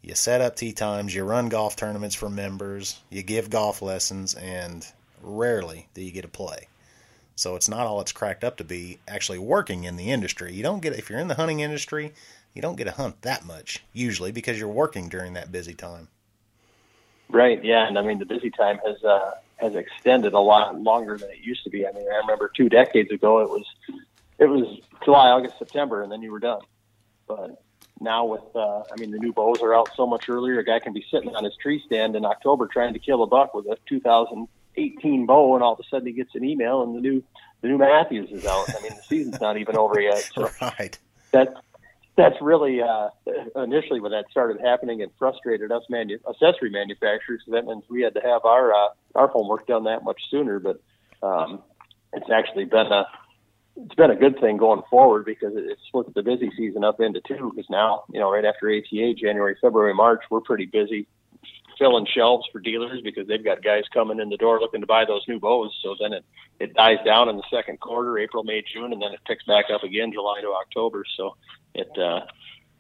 you set up tee times, you run golf tournaments for members, you give golf lessons, and rarely do you get to play. So it's not all it's cracked up to be actually working in the industry. You don't get if you're in the hunting industry, you don't get to hunt that much usually because you're working during that busy time. Right. Yeah, and I mean the busy time has uh, has extended a lot longer than it used to be. I mean, I remember two decades ago it was it was July, August, September, and then you were done. But now with uh, I mean the new bows are out so much earlier. A guy can be sitting on his tree stand in October trying to kill a buck with a 2018 bow, and all of a sudden he gets an email and the new the new Mathews is out. I mean the season's not even over yet. So right. That's that's really uh, initially when that started happening. It frustrated us manu- accessory manufacturers. So that means we had to have our uh, our homework done that much sooner. But um, it's actually been a it's been a good thing going forward because it split the busy season up into two. Because now, you know, right after ATA, January, February, March, we're pretty busy filling shelves for dealers because they've got guys coming in the door looking to buy those new bows. So then it it dies down in the second quarter, April, May, June, and then it picks back up again July to October. So it uh,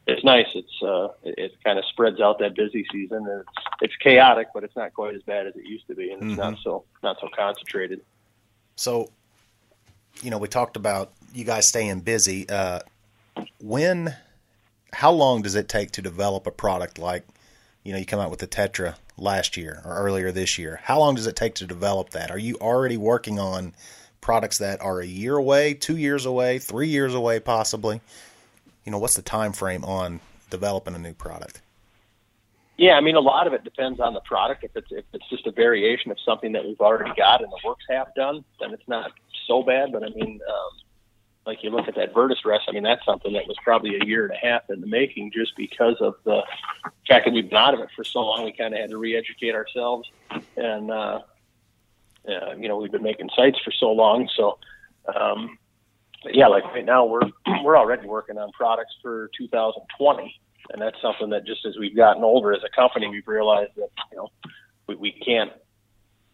it's nice. It's uh, it, it kind of spreads out that busy season. And it's it's chaotic, but it's not quite as bad as it used to be, and it's mm-hmm. not so not so concentrated. So you know, we talked about you guys staying busy. Uh, when, how long does it take to develop a product like, you know, you come out with the Tetra last year or earlier this year? How long does it take to develop that? Are you already working on products that are a year away, two years away, three years away, possibly? You know, what's the time frame on developing a new product? Yeah, I mean, a lot of it depends on the product. If it's if it's just a variation of something that we've already got and the work's half done, then it's not so bad. But I mean, um, like you look at that Virtus rest, I mean, that's something that was probably a year and a half in the making just because of the fact that we've been out of it for so long. We kind of had to re-educate ourselves, and uh, uh, you know, we've been making sights for so long. So, um, yeah, like right now we're we're already working on products for 2020, and that's something that just as we've gotten older as a company, we've realized that you know we, we can't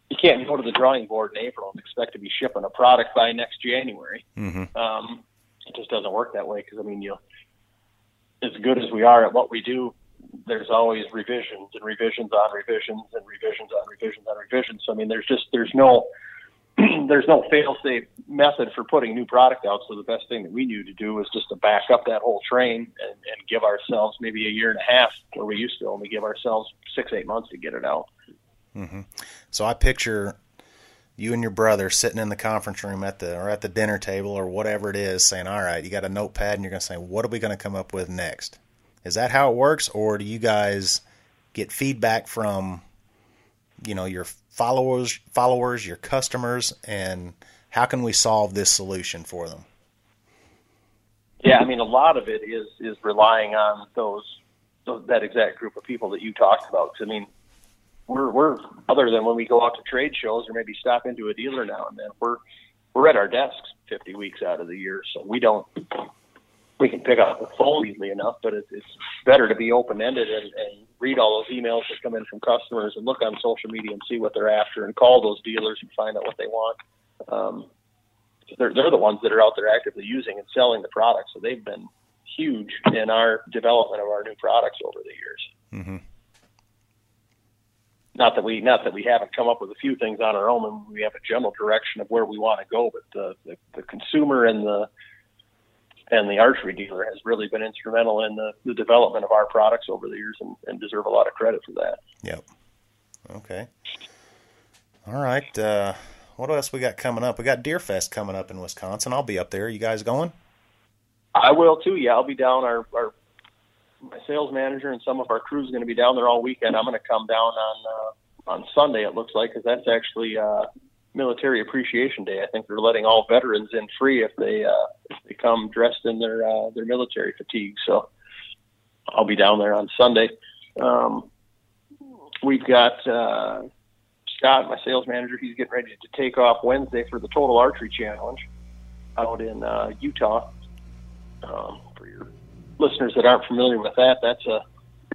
you can't go to the drawing board in April and expect to be shipping a product by next January. Mm-hmm. Um, it just doesn't work that way because I mean, you as good as we are at what we do, there's always revisions and revisions on revisions and revisions on revisions on revisions. So I mean, there's just there's no there's no fail-safe method for putting new product out. So the best thing that we knew to do was just to back up that whole train and, and give ourselves maybe a year and a half, where we used to only give ourselves six eight months to get it out. Mm-hmm. So I picture you and your brother sitting in the conference room at the or at the dinner table or whatever it is, saying, "All right, you got a notepad, and you're going to say, what are we going to come up with next?" Is that how it works, or do you guys get feedback from, you know, your followers, followers, your customers, and how can we solve this solution for them? Yeah, I mean, a lot of it is is relying on those, those that exact group of people that you talked about. I mean, we're we're other than when we go out to trade shows or maybe stop into a dealer now and then, we're we're at our desks 50 weeks out of the year, so we don't we can pick up the phone easily enough, but it's, it's better to be open ended and, and read all those emails that come in from customers and look on social media and see what they're after and call those dealers and find out what they want. Um, they're, they're the ones that are out there actively using and selling the product, so they've been huge in our development of our new products over the years. Mm-hmm not that we not that we haven't come up with a few things on our own and we have a general direction of where we want to go but the, the, the consumer and the and the archery dealer has really been instrumental in the, the development of our products over the years and, and deserve a lot of credit for that. Yep. Okay. All right uh, what else we got coming up? We got deerfest coming up in wisconsin. I'll be up there. You guys going? I will too. Yeah i'll be down. Our, our my sales manager and some of our crew is going to be down there all weekend. I'm going to come down on uh, on Sunday. It looks like because that's actually uh, Military Appreciation Day. I think they're letting all veterans in free if they uh, if they come dressed in their uh, their military fatigue. So I'll be down there on Sunday. Um, we've got uh, Scott, my sales manager. He's getting ready to take off Wednesday for the Total Archery Challenge out in uh, Utah. Um, for your listeners that aren't familiar with that, that's a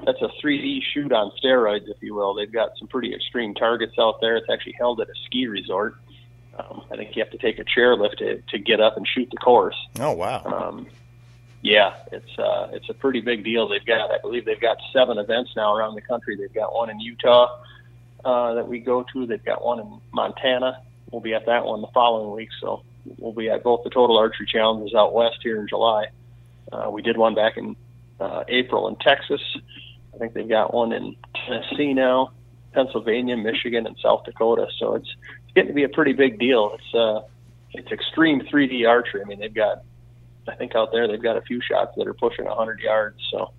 that's a 3D shoot on steroids, if you will. They've got some pretty extreme targets out there. It's actually held at a ski resort. Um, I think you have to take a chairlift to, to get up and shoot the course. Oh wow! Um, Yeah, it's uh, it's a pretty big deal. They've got, I believe, they've got seven events now around the country. They've got one in Utah uh, that we go to. They've got one in Montana. We'll be at that one the following week. So we'll be at both the Total Archery Challenges out west here in July. Uh, we did one back in uh, April in Texas. I think they've got one in Tennessee now, Pennsylvania, Michigan, and South Dakota. So it's, it's getting to be a pretty big deal. It's uh, it's extreme 3D archery. I mean, they've got I think out there they've got a few shots that are pushing 100 yards. So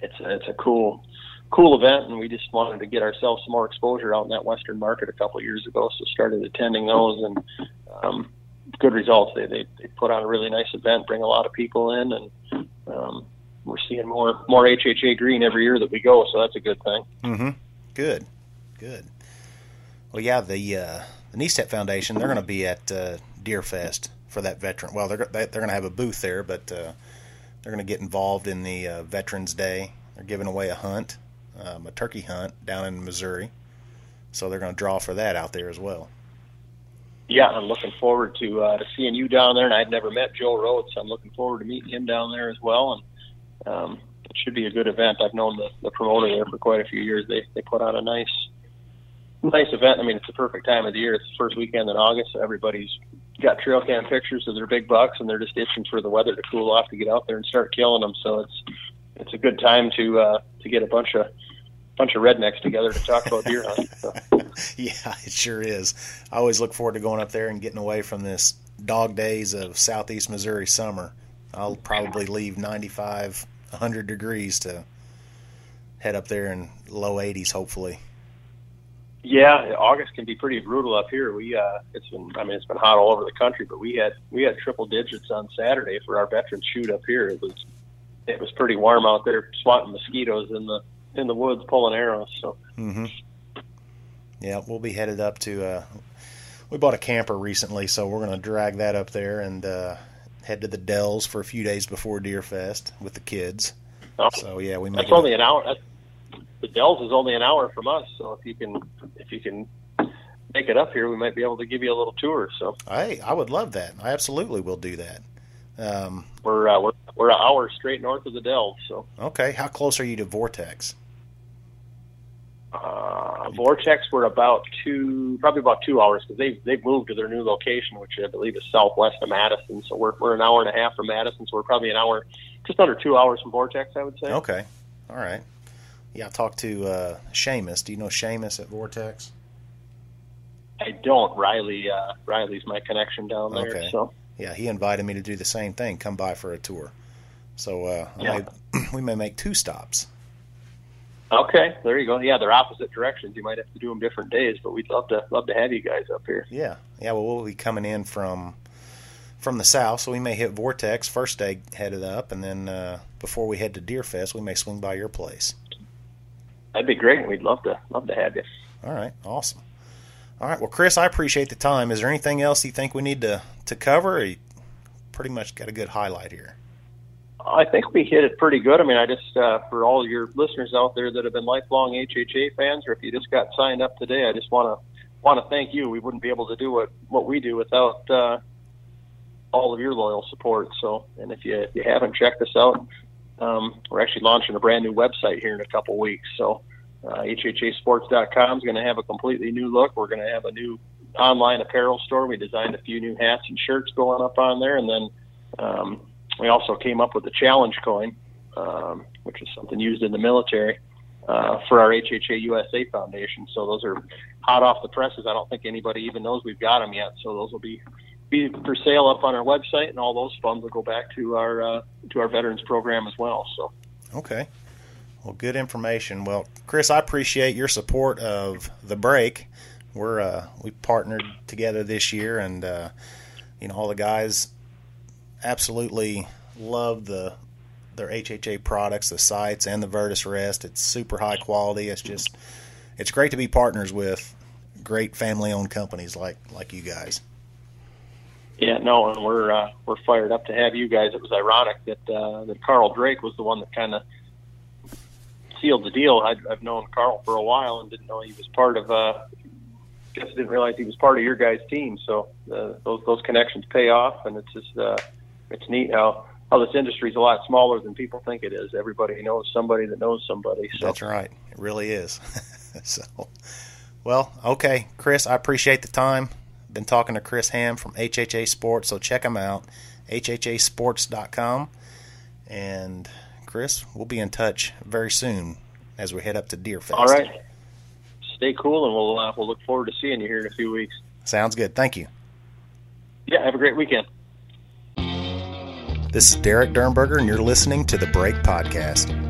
it's a, it's a cool cool event, and we just wanted to get ourselves some more exposure out in that Western market a couple of years ago. So started attending those, and um, good results. They, they they put on a really nice event, bring a lot of people in, and um, we're seeing more more HHA green every year that we go. So that's a good thing. Mm-hmm. Good, good. Well, yeah, the uh, the NESTEP Foundation they're going to be at uh, Deerfest for that veteran. Well, they're they're going to have a booth there, but uh, they're going to get involved in the uh, Veterans Day. They're giving away a hunt, um, a turkey hunt down in Missouri, so they're going to draw for that out there as well. Yeah, I'm looking forward to uh, to seeing you down there, and I'd never met Joe Rhodes, so I'm looking forward to meeting him down there as well. And um, it should be a good event. I've known the, the promoter there for quite a few years. They they put on a nice nice event. I mean, it's the perfect time of the year. It's the first weekend in August, so everybody's got trail cam pictures of their big bucks, and they're just itching for the weather to cool off to get out there and start killing them. So it's it's a good time to uh, to get a bunch of bunch of rednecks together to talk about deer hunting. So. yeah, it sure is. I always look forward to going up there and getting away from this dog days of southeast Missouri summer. I'll probably leave 95, 100 degrees to head up there in low 80s, hopefully. Yeah, August can be pretty brutal up here. We uh, it's been I mean it's been hot all over the country, but we had we had triple digits on Saturday for our veterans shoot up here. It was it was pretty warm out there, swatting mosquitoes in the in the woods, pulling arrows. So. Mm-hmm. Yeah, we'll be headed up to. Uh, we bought a camper recently, so we're going to drag that up there and uh, head to the Dells for a few days before Deer Fest with the kids. Oh, so yeah, we. Might. That's only an hour. That's the Dells is only an hour from us, so if you can if you can make it up here, we might be able to give you a little tour. So hey, I would love that. I absolutely will do that. Um, we're uh, we're we're an hour straight north of the Dells. So okay, how close are you to Vortex? Uh, Vortex, we're about two, probably about two hours because they've they've moved to their new location, which I believe is southwest of Madison. So we're we're an hour and a half from Madison, so we're probably an hour, just under two hours from Vortex, I would say. Okay, all right. Yeah, I talked to uh, Seamus. Do you know Seamus at Vortex? I don't. Riley, uh, Riley's my connection down there. Okay. So yeah, he invited me to do the same thing. Come by for a tour. So uh, yeah. may, we may make two stops. Okay, there you go. Yeah, they're opposite directions. You might have to do them different days, but we'd love to love to have you guys up here. Yeah, yeah. Well, we'll be coming in from from the south, so we may hit Vortex first day headed up, and then uh, before we head to Deerfest, we may swing by your place. That'd be great. We'd love to love to have you. All right, awesome. All right, well, Chris, I appreciate the time. Is there anything else you think we need to to cover? you pretty much got a good highlight here. I think we hit it pretty good. I mean, I just uh, for all your listeners out there that have been lifelong HHA fans, or if you just got signed up today, I just want to want to thank you. We wouldn't be able to do what what we do without uh, all of your loyal support. So, and if you if you haven't checked us out, um, we're actually launching a brand new website here in a couple weeks. So uh, HHAsports.com is going to have a completely new look. We're going to have a new online apparel store. We designed a few new hats and shirts going up on there, and then um, we also came up with the challenge coin, um, which is something used in the military. Uh, for our HHA USA Foundation, so those are hot off the presses. I don't think anybody even knows we've got them yet. So those will be be for sale up on our website, and all those funds will go back to our uh, to our veterans program as well. So, okay, well, good information. Well, Chris, I appreciate your support of the break. We're uh, we partnered together this year, and uh, you know all the guys absolutely love the their HHA products, the sights, and the Vertus Rest. It's super high quality. It's just it's great to be partners with great family owned companies like like you guys. Yeah, no, and we're uh, we're fired up to have you guys. It was ironic that uh, that Carl Drake was the one that kind of sealed the deal. i I've known Carl for a while and didn't know he was part of. Uh, guess didn't realize he was part of your guys' team. So uh, those those connections pay off, and it's just uh, it's neat how how this industry is a lot smaller than people think it is. Everybody knows somebody that knows somebody. So. That's right. It really is. so, well, okay, Chris, I appreciate the time. Been talking to Chris Hamm from HHA Sports, so check him out, hhasports.com. And Chris, we'll be in touch very soon as we head up to Deer Fest. All right. Stay cool, and we'll uh, we'll look forward to seeing you here in a few weeks. Sounds good. Thank you. Yeah, have a great weekend. This is Derek Dernberger, and you're listening to the Break Podcast.